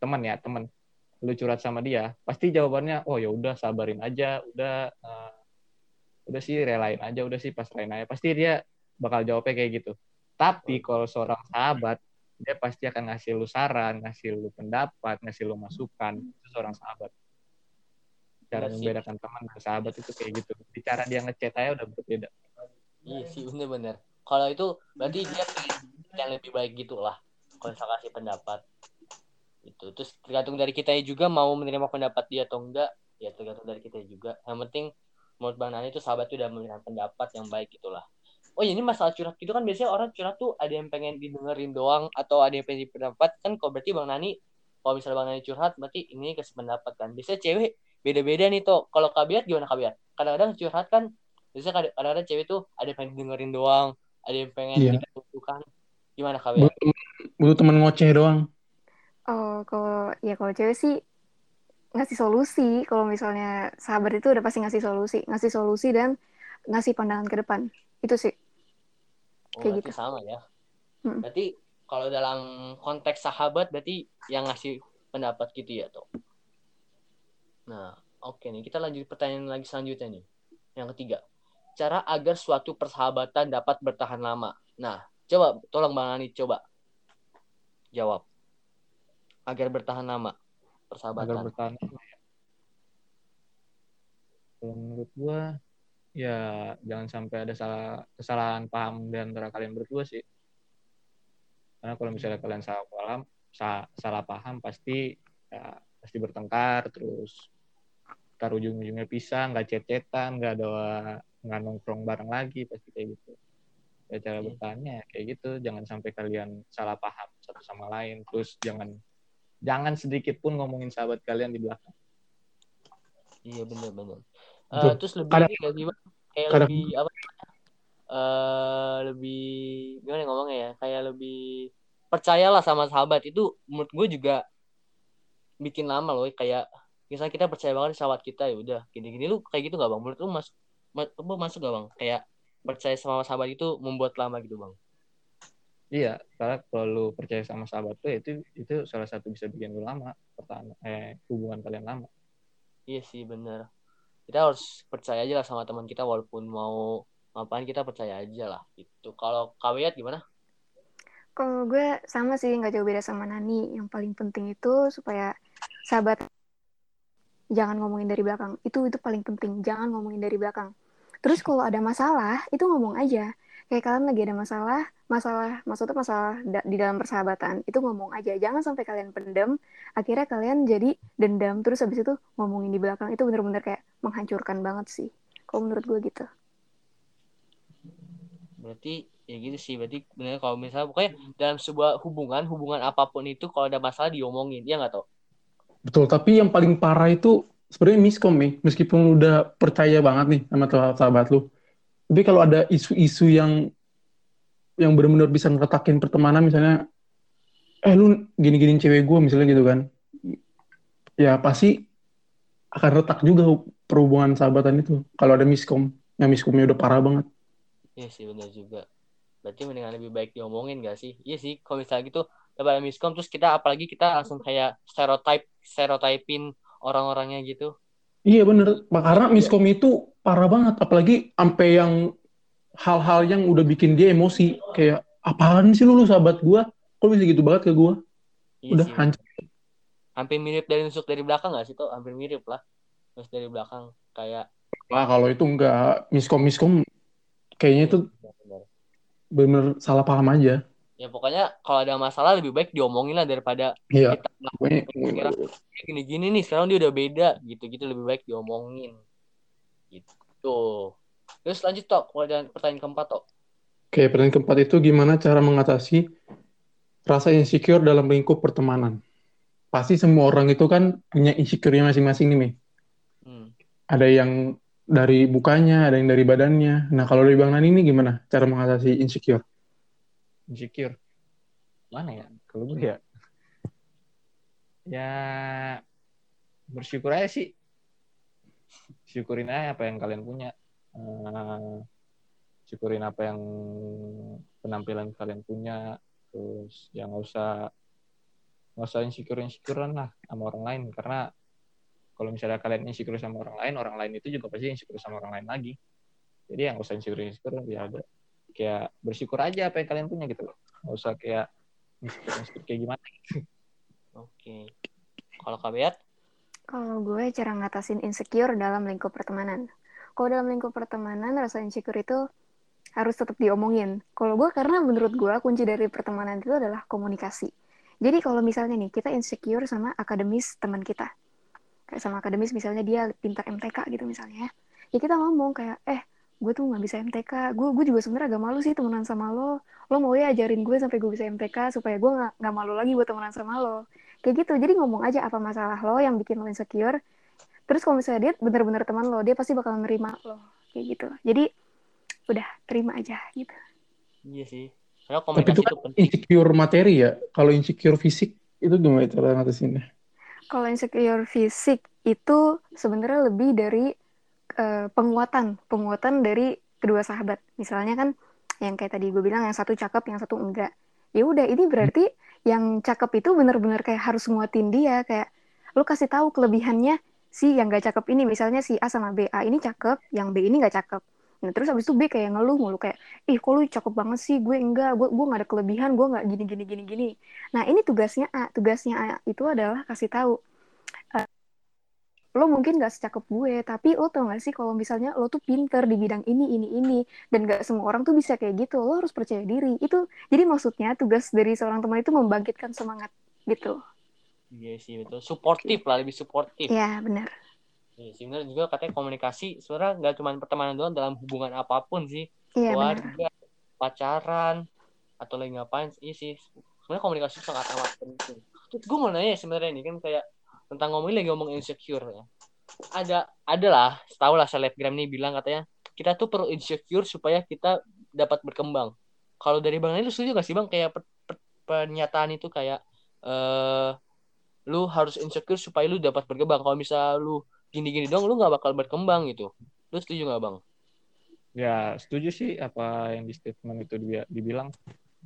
teman ya teman. Lu curhat sama dia pasti jawabannya oh ya udah sabarin aja udah uh, udah sih relain aja udah sih pas lain aja. Pasti dia bakal jawabnya kayak gitu. Tapi kalau seorang sahabat dia pasti akan ngasih lu saran ngasih lu pendapat ngasih lu masukan. Itu seorang sahabat. Cara ya, membedakan teman dan sahabat itu kayak gitu. Bicara dia ngechat aja udah berbeda. Iya sih bener-bener. Kalau itu berarti dia yang lebih baik gitulah. Kalau kasih pendapat itu terus tergantung dari kita juga mau menerima pendapat dia atau enggak ya tergantung dari kita juga. Yang penting menurut bang Nani itu sahabat itu udah memberikan pendapat yang baik itulah oh ya ini masalah curhat gitu kan biasanya orang curhat tuh ada yang pengen didengerin doang atau ada yang pengen pendapat kan kalau berarti bang Nani kalau misalnya bang Nani curhat berarti ini kasih pendapat kan. Biasanya cewek beda-beda nih tuh kalau kabiat gimana kabiat kadang-kadang curhat kan biasanya kadang-kadang cewek tuh ada yang pengen dengerin doang ada yang pengen yeah. dikasih gimana kabiat butuh teman ngoceh doang Oh, kalau ya kalau cewek sih ngasih solusi. Kalau misalnya sahabat itu udah pasti ngasih solusi, ngasih solusi dan ngasih pandangan ke depan. Itu sih. Oh, Kayak gitu. sama ya. Hmm. Berarti kalau dalam konteks sahabat berarti yang ngasih pendapat gitu ya, tuh. Nah, oke okay nih. Kita lanjut pertanyaan lagi selanjutnya nih. Yang ketiga. Cara agar suatu persahabatan dapat bertahan lama. Nah, coba tolong Bang Ani coba jawab agar bertahan lama. Persahabatan. Agar bertahan lama ya. kalau menurut gua ya jangan sampai ada salah kesalahan paham di antara kalian berdua sih. Karena kalau misalnya kalian salah paham sa salah paham pasti ya pasti bertengkar terus tar ujung-ujungnya pisah nggak cet-cetan nggak ada nggak nongkrong bareng lagi pasti kayak gitu. Ya cara iya. bertahannya kayak gitu. Jangan sampai kalian salah paham satu sama lain terus jangan jangan sedikit pun ngomongin sahabat kalian di belakang. Iya benar-benar uh, terus lebih kadang, ini kayak kadang, lebih apa uh, lebih gimana ngomongnya ya? Kayak lebih percayalah sama sahabat. Itu menurut gue juga bikin lama loh kayak misalnya kita percaya banget sahabat kita ya udah gini-gini. Lu kayak gitu gak bang? Menurut lu mas, mas masuk gak bang? Kayak percaya sama sahabat itu membuat lama gitu bang Iya, karena kalau lu percaya sama sahabat tuh itu itu salah satu bisa bikin lu lama pertahanan eh hubungan kalian lama. Iya sih bener. Kita harus percaya aja lah sama teman kita walaupun mau ngapain kita percaya aja lah. Itu kalau kawiyat gimana? Kalau gue sama sih nggak jauh beda sama Nani. Yang paling penting itu supaya sahabat jangan ngomongin dari belakang. Itu itu paling penting. Jangan ngomongin dari belakang. Terus kalau ada masalah itu ngomong aja kayak kalian lagi ada masalah masalah maksudnya masalah di dalam persahabatan itu ngomong aja. Jangan sampai kalian pendem akhirnya kalian jadi dendam. Terus habis itu ngomongin di belakang itu bener-bener kayak menghancurkan banget sih. Kalau menurut gue gitu. Berarti ya gitu sih. Berarti bener kalau misalnya pokoknya dalam sebuah hubungan hubungan apa pun itu kalau ada masalah diomongin. Ya nggak tau betul. Tapi yang paling parah itu sebenarnya miskom nih. Meskipun udah percaya banget nih sama sahabat lu tapi kalau ada isu-isu yang yang benar-benar bisa ngeretakin pertemanan misalnya eh lu gini-gini cewek gue misalnya gitu kan. Ya pasti akan retak juga perhubungan sahabatan itu kalau ada miskom. Yang miskomnya udah parah banget. Iya sih benar juga. Berarti mendingan lebih baik diomongin gak sih? Iya sih kalau misalnya gitu dapat miskom terus kita apalagi kita langsung kayak stereotype stereotypin orang-orangnya gitu. Iya bener, karena miskom itu parah banget, apalagi sampai yang hal-hal yang udah bikin dia emosi, kayak apaan sih lu, lu sahabat gua, kok bisa gitu banget ke gua? Iya udah hancur. Hampir mirip dari nusuk dari belakang gak sih tuh? Hampir mirip lah, terus dari belakang kayak. Wah kalau itu enggak miskom miskom, kayaknya itu bener salah paham aja ya pokoknya kalau ada masalah lebih baik diomongin lah daripada iya. kita kira gini gini nih sekarang dia udah beda gitu gitu lebih baik diomongin gitu. Terus lanjut tok. Pertanyaan keempat tok? Oke pertanyaan keempat itu gimana cara mengatasi rasa insecure dalam lingkup pertemanan? Pasti semua orang itu kan punya insecure masing-masing nih hmm. ada yang dari bukanya ada yang dari badannya. Nah kalau dari bang Nani ini gimana cara mengatasi insecure? Insecure? Mana ya? Kalau gue ya ya bersyukur aja sih syukurin aja apa yang kalian punya. Uh, syukurin apa yang penampilan kalian punya. Terus yang nggak usah nggak usah insecure insecurean lah sama orang lain. Karena kalau misalnya kalian insecure sama orang lain orang lain itu juga pasti insecure sama orang lain lagi. Jadi yang usah insecure insecure ya ada kayak bersyukur aja apa yang kalian punya gitu loh. Nggak usah kayak insecure insecure kayak gimana. Oke. Kalau kabiat? Kalau gue cara ngatasin insecure dalam lingkup pertemanan. Kalau dalam lingkup pertemanan, rasa insecure itu harus tetap diomongin. Kalau gue, karena menurut gue, kunci dari pertemanan itu adalah komunikasi. Jadi kalau misalnya nih, kita insecure sama akademis teman kita. Kayak sama akademis misalnya dia pintar MTK gitu misalnya. ya. Ya kita ngomong kayak, eh, gue tuh nggak bisa MTK. Gue gue juga sebenarnya agak malu sih temenan sama lo. Lo mau ya ajarin gue sampai gue bisa MTK supaya gue nggak nggak malu lagi buat temenan sama lo kayak gitu jadi ngomong aja apa masalah lo yang bikin lo insecure terus kalau misalnya dia bener-bener teman lo dia pasti bakal nerima lo kayak gitu jadi udah terima aja gitu Iya sih. Karena Tapi komunikasi itu itu kan penting. insecure materi ya. Kalau insecure fisik itu gimana cara ngatasinnya? kalau insecure fisik itu sebenarnya lebih dari eh, penguatan penguatan dari kedua sahabat misalnya kan yang kayak tadi gue bilang yang satu cakep yang satu enggak ya udah ini berarti yang cakep itu bener-bener kayak harus nguatin dia kayak lu kasih tahu kelebihannya si yang gak cakep ini misalnya si A sama B. A ini cakep yang B ini gak cakep. Nah terus abis itu B kayak ngeluh mulu kayak ih kok lu cakep banget sih? Gue enggak gue gue gak ada kelebihan gue nggak gini gini gini gini. Nah ini tugasnya A. Tugasnya A itu adalah kasih tahu lo mungkin gak secakep gue tapi lo tau gak sih kalau misalnya lo tuh pinter di bidang ini ini ini dan gak semua orang tuh bisa kayak gitu lo harus percaya diri itu jadi maksudnya tugas dari seorang teman itu membangkitkan semangat gitu Iya sih betul. Suportif lah, lebih suportif. ya benar Iya sih benar juga katanya komunikasi sebenarnya nggak cuma pertemanan doang dalam hubungan apa pun sih. iya Keluarga, pacaran, atau lagi ngapain. Iya sih. Sebenarnya komunikasi sangat amat penting. Terus gue mau nanya sebenarnya ini kan kayak tentang ngomongin lagi ngomong insecure ya. Ada ada lah, setahu lah selebgram nih bilang katanya kita tuh perlu insecure supaya kita dapat berkembang. Kalau dari Bang lu setuju gak sih Bang kayak per- per- pernyataan itu kayak eh lu harus insecure supaya lu dapat berkembang. Kalau misal lu gini-gini dong lu nggak bakal berkembang gitu. Lu setuju nggak Bang? ya setuju sih apa yang di statement itu dia dibilang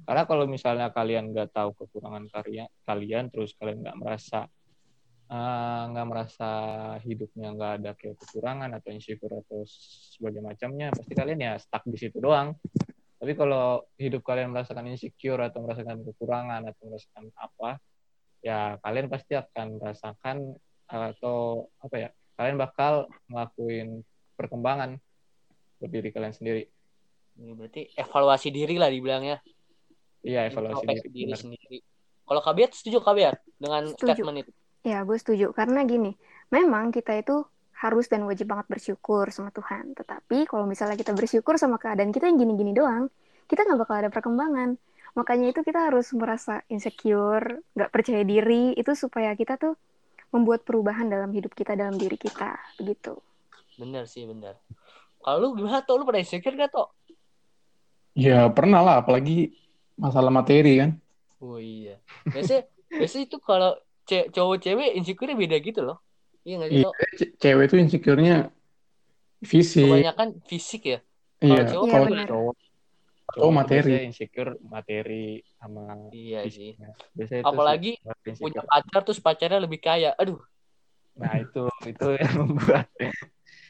karena kalau misalnya kalian nggak tahu kekurangan karya kalian terus kalian nggak merasa eh, nggak merasa hidupnya nggak ada kayak kekurangan atau insecure atau sebagai macamnya pasti kalian ya stuck di situ doang tapi kalau hidup kalian merasakan insecure atau merasakan kekurangan atau merasakan apa ya kalian pasti akan merasakan atau apa ya kalian bakal ngelakuin perkembangan buat diri kalian sendiri Ini berarti evaluasi diri lah dibilangnya. iya evaluasi diri diri sendiri. Kalau Kabiat setuju Kabiat dengan Setuju. statement itu? Ya gue setuju karena gini memang kita itu harus dan wajib banget bersyukur sama Tuhan tetapi kalau misalnya kita bersyukur sama keadaan kita yang gini-gini doang kita nggak bakal ada perkembangan makanya itu kita harus merasa insecure nggak percaya diri itu supaya kita tuh membuat perubahan dalam hidup kita dalam diri kita begitu Bener sih bener. Kalau lu gimana tuh? Lu pernah insecure gak tuh? Ya pernah lah, apalagi masalah materi kan. Oh iya. Biasanya, biasanya itu kalau ce- cowok cewek insecure beda gitu loh. Iya gak sih Iya, ce- cewek tuh insecure-nya fisik. Kebanyakan fisik ya. Iya, kalau cowok Iya, kalau benar. cowok cowok materi. insecure materi sama Iya sih. Biasanya Apalagi insecure. Punya pacar terus pacarnya lebih kaya. Aduh. nah itu itu yang membuat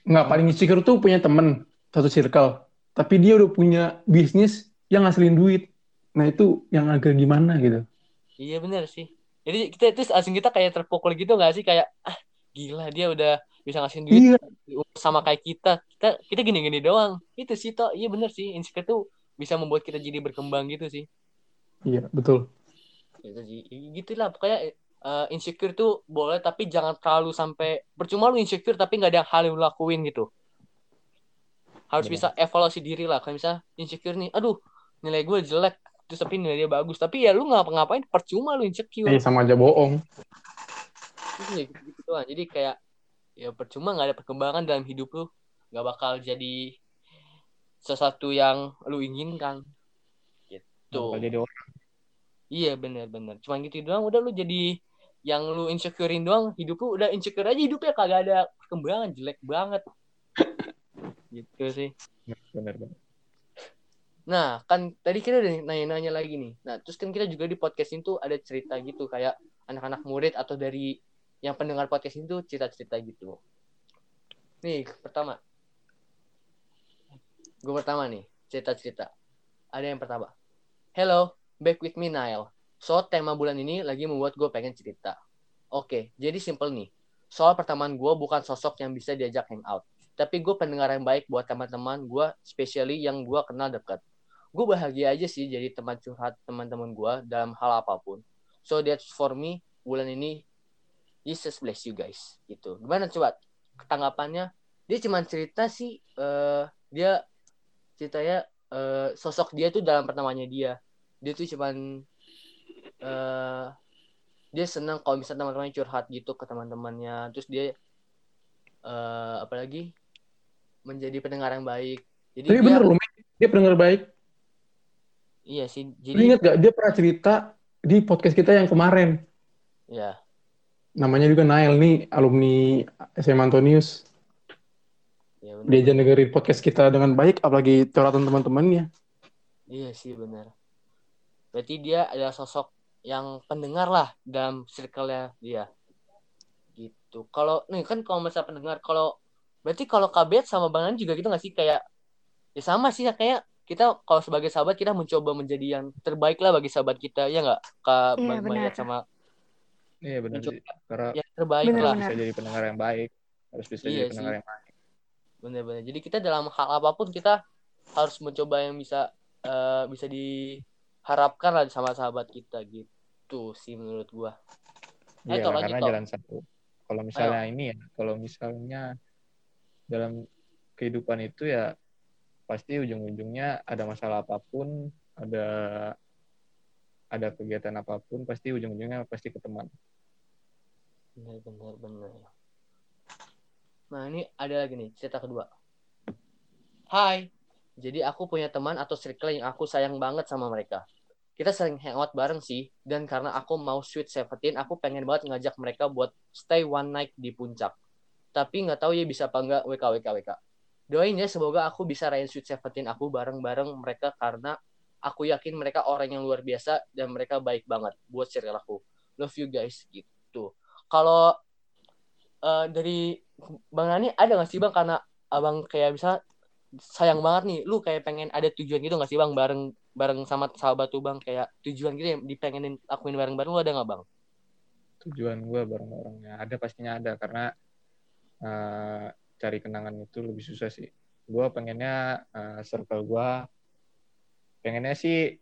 Nggak, paling insecure tuh punya temen, satu circle. Tapi dia udah punya bisnis yang ngasilin duit. Nah itu yang agak gimana gitu. Iya bener sih. Jadi kita terus langsung kita kayak terpukul gitu gak sih kayak ah gila dia udah bisa ngasih duit Iya, sama kayak kita. Kita kita gini-gini doang. Itu sih toh. Iya bener sih. Insecure tuh bisa membuat kita jadi berkembang gitu sih. iya betul. Gitu sih. Gitulah pokoknya eh, insecure tuh boleh tapi jangan terlalu sampai percuma lu insecure tapi nggak ada hal yang lu lakuin gitu. Harus Benar. bisa evaluasi diri lah. Kayak misalnya insecure nih, aduh nilai gue jelek terus tapi dia bagus tapi ya lu ngapa-ngapain percuma lu insecure Eh, sama aja bohong. Iya gitu, gitu doang. Jadi kayak ya percuma nggak ada perkembangan dalam hidup lu, nggak bakal jadi sesuatu yang lu inginkan. Gitu. bakal jadi orang Iya bener-bener. Cuman gitu doang. Udah lu jadi yang lu insecurein doang. Hidup lu udah insecure aja hidupnya kagak ada perkembangan jelek banget. gitu sih. benar-benar Nah, kan tadi kita udah nanya-nanya lagi nih. Nah, terus kan kita juga di podcast itu ada cerita gitu kayak anak-anak murid atau dari yang pendengar podcast itu cerita-cerita gitu. Nih, pertama. Gue pertama nih, cerita-cerita. Ada yang pertama. Hello, back with me Nile. So, tema bulan ini lagi membuat gue pengen cerita. Oke, jadi simple nih. Soal pertemanan gue bukan sosok yang bisa diajak hangout. Tapi gue pendengar yang baik buat teman-teman gue, especially yang gue kenal dekat. Gue bahagia aja sih jadi teman curhat teman-teman gue dalam hal apa pun. So that's for me, bulan ini, Jesus bless you guys. Gitu. Gimana coba tanggapannya? Dia cuma cerita sih, uh, dia ceritanya uh, sosok dia tuh dalam pertamanya dia. Dia tuh cuman uh, dia senang kalau misalnya teman-temannya curhat gitu ke teman-temannya terus dia uh, apalagi menjadi pendengar yang baik jadi tapi dia, bener loh dia pendengar baik iya sih jadi ingat gak dia pernah cerita di podcast kita yang kemarin? Ya namanya juga Nail nih alumni SMA Antonius. Ya, bener. dia aja dengerin podcast kita dengan baik apalagi curhatan teman-temannya. Iya sih benar. Berarti dia adalah sosok yang pendengar lah dalam circle-nya dia. Gitu. Kalau nih kan kalau masa pendengar kalau berarti kalau kabet sama bang Nani juga gitu nggak sih? Kayak ya sama sih ya kayak kita kalau sebagai sahabat kita mencoba menjadi yang terbaik lah bagi sahabat kita ya nggak kak iya, Bayat sama iya benar sih karena yang terbaik bener, lah bisa jadi pendengar yang baik harus bisa iya jadi pendengar sih. yang baik benar-benar jadi kita dalam hal apa pun kita harus mencoba yang bisa uh, bisa diharapkan lah sama sahabat kita gitu sih menurut gua. Iya, eh, karena toh. jalan satu. Kalau misalnya Ayo. ini ya, kalau misalnya dalam kehidupan itu ya pasti ujung-ujungnya ada masalah apa pun, ada ada kegiatan apa pun, pasti ujung-ujungnya pasti ke teman. Benar, benar, benar. Nah ini ada lagi nih cerita kedua. Hai, jadi aku punya teman atau circle yang aku sayang banget sama mereka kita sering hangout bareng sih dan karena aku mau sweet seventeen aku pengen banget ngajak mereka buat stay one night di puncak tapi nggak tahu ya bisa apa enggak WK WK WK doain ya semoga aku bisa rayain sweet seventeen aku bareng bareng mereka karena aku yakin mereka orang yang luar biasa dan mereka baik banget buat circle aku. Love you guys gitu. Kalau uh, dari bang Nani ada nggak sih bang karena abang kayak bisa sayang banget nih lu kayak pengen ada tujuan gitu gak sih bang? Bareng bareng sama sahabat tuh bang kayak tujuan gitu yang dipengenin akuin bareng-bareng lu ada nggak bang? Tujuan gue bareng-barengnya ada pastinya ada karena uh, cari kenangan itu lebih susah sih. Gue pengennya uh, circle gue pengennya sih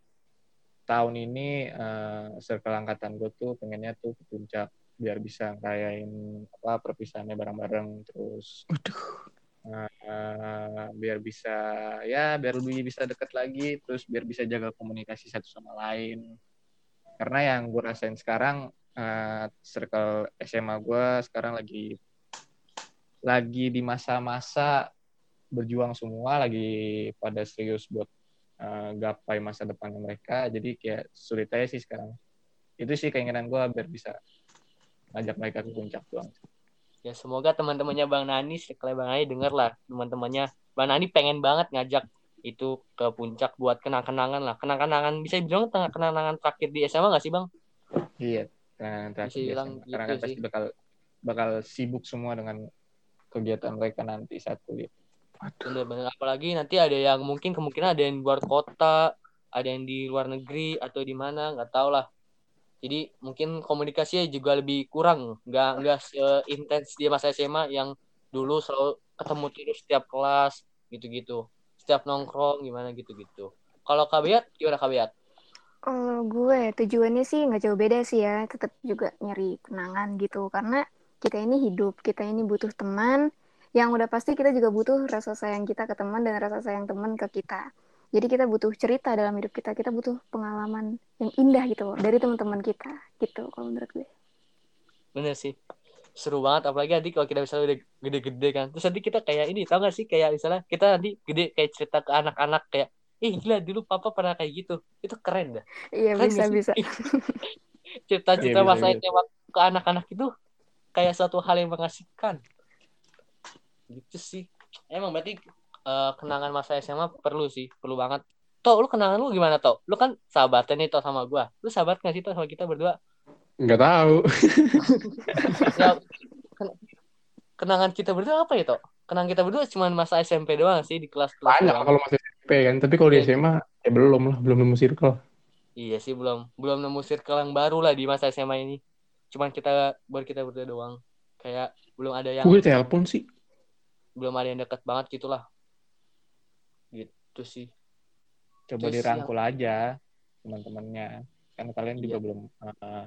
tahun ini uh, circle angkatan gue tuh pengennya tuh ke puncak biar bisa ngerayain apa perpisahannya bareng-bareng terus Aduh uh, biar bisa ya biar lebih bisa deket lagi terus biar bisa jaga komunikasi satu sama lain. Karena yang gue rasain sekarang uh, circle SMA gue sekarang lagi lagi di masa-masa berjuang semua lagi pada serius buat uh, gapai masa depan mereka. Jadi kayak sulit aja sih sekarang. Itu sih keinginan gue biar bisa ngajak mereka ke puncak doang. Ya semoga teman-temannya Bang Nani sekali Bang Nani denger lah teman-temannya Bang Nani pengen banget ngajak itu ke puncak buat kenang-kenangan lah. Kenang-kenangan bisa bilang kenang-kenangan terakhir di SMA gak sih Bang? Iya kenangan terakhir di SMA gitu karena kan pasti bakal bakal sibuk semua dengan kegiatan mereka nanti saat kuliah. Bener-bener apalagi nanti ada yang mungkin kemungkinan ada yang di luar kota ada yang di luar negeri atau di mana nggak tahu lah. Jadi mungkin komunikasinya juga lebih kurang nggak nggak seintens dia masa SMA yang dulu selalu ketemu terus setiap kelas gitu-gitu. Setiap nongkrong gimana gitu-gitu. Kalau kabiat gimana kabiat kalau gue tujuannya sih nggak jauh beda sih ya tetap juga nyari kenangan gitu. Karena kita ini hidup kita ini butuh teman yang udah pasti kita juga butuh rasa sayang kita ke teman dan rasa sayang teman ke kita. Jadi kita butuh cerita dalam hidup kita kita butuh pengalaman yang indah gitu loh dari teman-teman kita gitu kalau menurut gue. Bener sih. Seru banget apalagi nanti kalau kita misalnya udah gede-gede kan. Terus nanti kita kayak ini tau gak sih kayak misalnya kita nanti gede kayak cerita ke anak-anak kayak ih gila dulu papa pernah kayak gitu. Itu keren dah. Iya keren bisa bisa. Cerita-cerita iya, masa itu ke anak-anak itu kayak suatu hal yang mengasihkan gitu sih emang berarti uh, kenangan masa SMA perlu sih, perlu banget. Toh, lu kenangan lu gimana, Toh? Lu kan sahabatan nih, Toh, sama gua. Lu sahabat gak sih, Toh, sama kita berdua? Nggak tahu. ya ken- kenangan kita berdua apa ya toh kenangan kita berdua cuma masa SMP doang sih di kelas-kelas Banyak doang. kalau masih SMP kan. Tapi kalau di Iya. SMA ya belum lah, belum nemu circle. iya sih belum belum nemu circle yang baru lah di masa SMA ini cuman kita buat kita berdua doang kayak belum ada yang Gue telepon sih. belum ada yang deket banget gitulah gitu sih Coba Terus dirangkul aja teman-temannya. Kan kalian juga Iya. belum eh,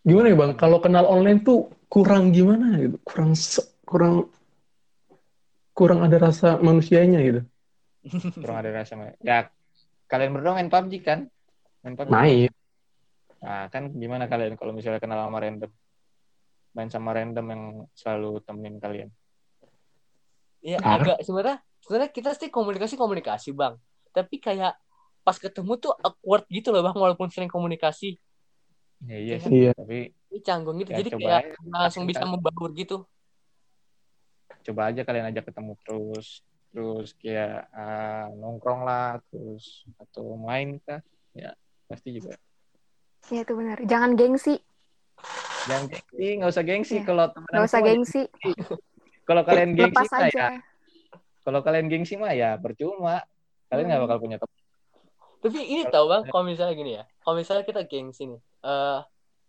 Gimana ya bang? Kalau kenal online tuh kurang gimana gitu? Kurang kurang kurang ada rasa manusianya gitu. kurang ada rasa. Ya kalian berdua main PUBG kan? Main PUBG. Main. Nah, kan gimana kalian kalau misalnya kenal sama random? Main sama random yang selalu temenin kalian. ya Ah. agak sebenarnya sebenarnya kita sih komunikasi komunikasi bang tapi kayak pas ketemu tuh awkward gitu loh bang walaupun sering komunikasi Ya, iya sih. Iya. Tapi ini canggung gitu Ya, jadi kayak aja. langsung bisa Kita- membaur gitu coba aja kalian ajak ketemu terus terus kayak ah, nongkrong lah terus atau main kah ya pasti juga Ya itu benar. Jangan gengsi. jangan gengsi nggak usah gengsi Iya. kalau temenan Gak usah gengsi. kalau kalian gengsi Lepas mah ya kalau kalian gengsi mah ya percuma kalian nggak Hmm. bakal punya teman Tapi ini tau bang, kalau misalnya gini ya, kalau misalnya kita gengsi nih, eh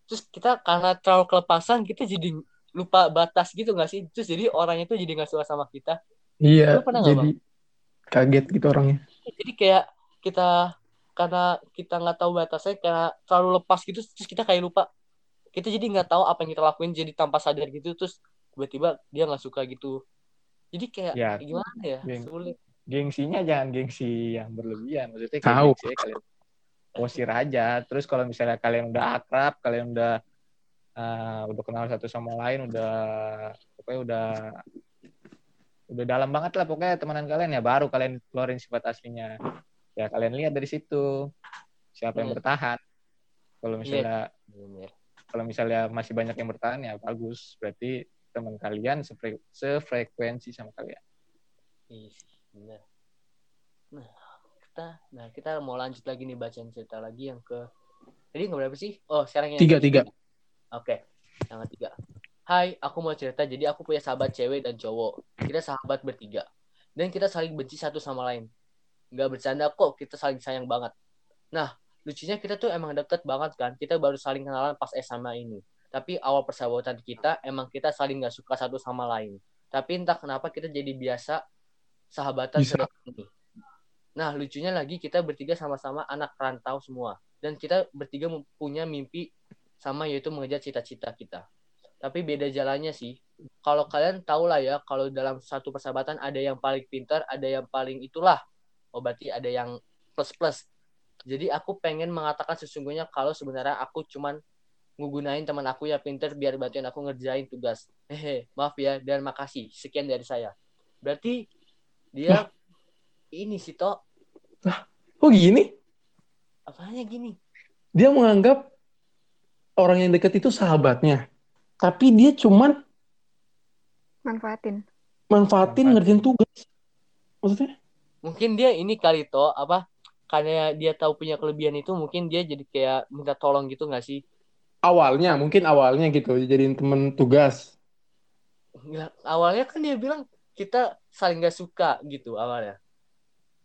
terus kita karena terlalu kelepasan kita jadi lupa batas gitu gak sih? Terus jadi orangnya tuh jadi gak suka sama kita. Iya. Lu pernah nggak, Jadi kaget gitu orangnya. Jadi kayak kita karena kita nggak tahu batasnya karena terlalu lepas gitu, terus kita kayak lupa. Kita jadi nggak tahu apa yang kita lakuin jadi tanpa sadar gitu, terus tiba-tiba dia nggak suka gitu. Jadi kayak Ya, gimana ya? geng- Sulit. gengsinya jangan gengsi yang berlebihan maksudnya kayak Tahu. gengsi kalian posir aja terus kalau misalnya kalian udah akrab kalian udah eh, udah kenal satu sama lain udah pokoknya udah udah dalam banget lah pokoknya temenan kalian ya baru kalian keluarin sifat aslinya ya kalian lihat dari situ siapa yang Hmm. bertahan kalau misalnya Bener. kalau misalnya masih banyak yang bertahan ya bagus berarti teman kalian sefre- sefrekuensi sama kalian Iya. Nah, kita, nah kita mau lanjut lagi nih bacain cerita lagi yang ke. Jadi nggak berapa sih? Oh, sekarang yang Tiga, tiga. Oke, yang ketiga. Hai, aku mau cerita. Jadi aku punya sahabat cewek dan cowok. Kita sahabat bertiga. Dan kita saling benci satu sama lain. Nggak bercanda kok, kita saling sayang banget. Nah, lucunya kita tuh emang deket banget kan. Kita baru saling kenalan pas SMA ini. Tapi awal persahabatan kita, emang kita saling nggak suka satu sama lain. Tapi entah kenapa kita jadi biasa sahabatan Bisa. ini. Nah, lucunya lagi kita bertiga sama-sama anak rantau semua. Dan kita bertiga punya mimpi sama yaitu mengejar cita-cita kita. Tapi beda jalannya sih. Kalau kalian tahu lah ya, kalau dalam satu persahabatan ada yang paling pintar, ada yang paling itulah. Oh, berarti ada yang plus-plus. Jadi aku pengen mengatakan sesungguhnya kalau sebenarnya aku cuman ngegunain teman aku yang pintar biar bantuin aku ngerjain tugas. Hehe, maaf ya dan makasih. Sekian dari saya. Berarti dia ini sih toh Oh gini? apanya gini? Dia menganggap orang yang dekat itu sahabatnya. Tapi dia cuman Manfaatin. manfaatin Manfaat. ngerjain tugas. Maksudnya? Mungkin dia ini kali toh apa? Karena dia tahu punya kelebihan itu mungkin dia jadi kayak minta tolong gitu nggak sih? Awalnya, mungkin awalnya gitu. Jadiin temen tugas. Nggak, awalnya kan dia bilang kita saling nggak suka gitu awalnya.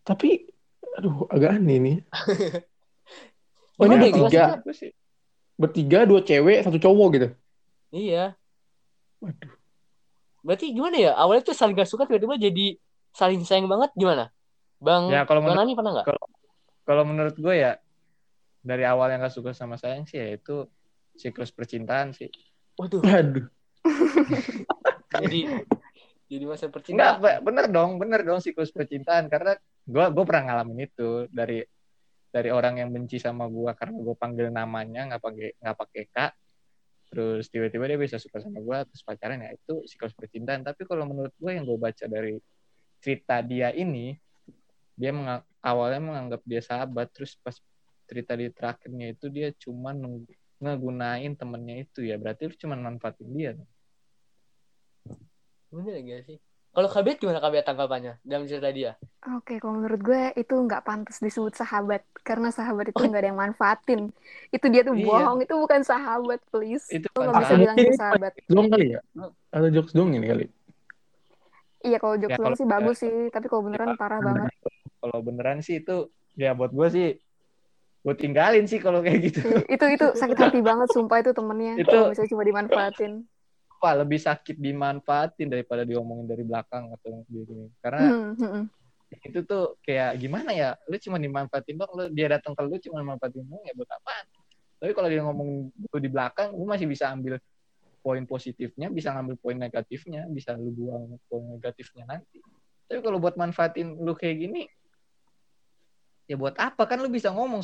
Tapi, aduh agak aneh nih. Oh ini ya, bertiga. jelasnya? Aku sih Bertiga, dua cewek, satu cowok gitu. Iya. Waduh. Berarti gimana ya? Awalnya tuh saling gak suka tiba-tiba jadi saling sayang banget gimana? Bang, Ya, kalau Bang menurut- Nani pernah nggak? kalau menurut gue ya dari awal yang gak suka sama sayang sih ya itu siklus percintaan sih. Waduh, Aduh. jadi jadi masa Enggak, percintaan. Be- bener dong, bener dong siklus percintaan karena gue gue pernah ngalamin itu dari dari orang yang benci sama gue karena gue panggil namanya nggak pakai nggak pakai kak terus tiba-tiba dia bisa suka sama gue terus pacaran ya itu siklus percintaan tapi kalau menurut gue yang gue baca dari cerita dia ini dia menga- awalnya menganggap dia sahabat terus pas cerita di terakhirnya itu dia cuma nung- ngegunain temennya itu ya berarti lu cuma manfaatin dia Bener gak sih? Kalau Kabiat gimana Kabiat tanggapannya dalam cerita dia? Oke, kalau menurut gue itu nggak pantas disebut sahabat karena sahabat itu nggak ada yang manfaatin. Itu dia tuh Iya. bohong, itu bukan sahabat, please. Itu nggak bisa sahabat. bilang itu sahabat. Doang kali ya? Atau jokes doang ini kali? Iya, kalau jokes Ya, kalau- sih bagus sih, tapi kalau beneran parah banget. Kalau beneran sih itu ya buat gue sih gue tinggalin sih kalau kayak gitu itu itu sakit hati banget, sumpah itu temennya. Itu- Kalau misalnya cuma dimanfaatin. Pak lebih sakit dimanfaatin daripada diomongin dari belakang atau gini karena Hmm, hmm, hmm. itu tuh kayak gimana ya lu cuma dimanfaatin dong lu dia datang ke lu cuma manfaatin dong ya buat apaan tapi kalau dia ngomong lu di belakang lu masih bisa ambil poin positifnya bisa ngambil poin negatifnya bisa lu buang poin negatifnya nanti tapi kalau buat manfaatin lu kayak gini ya buat apa? Kan lu bisa ngomong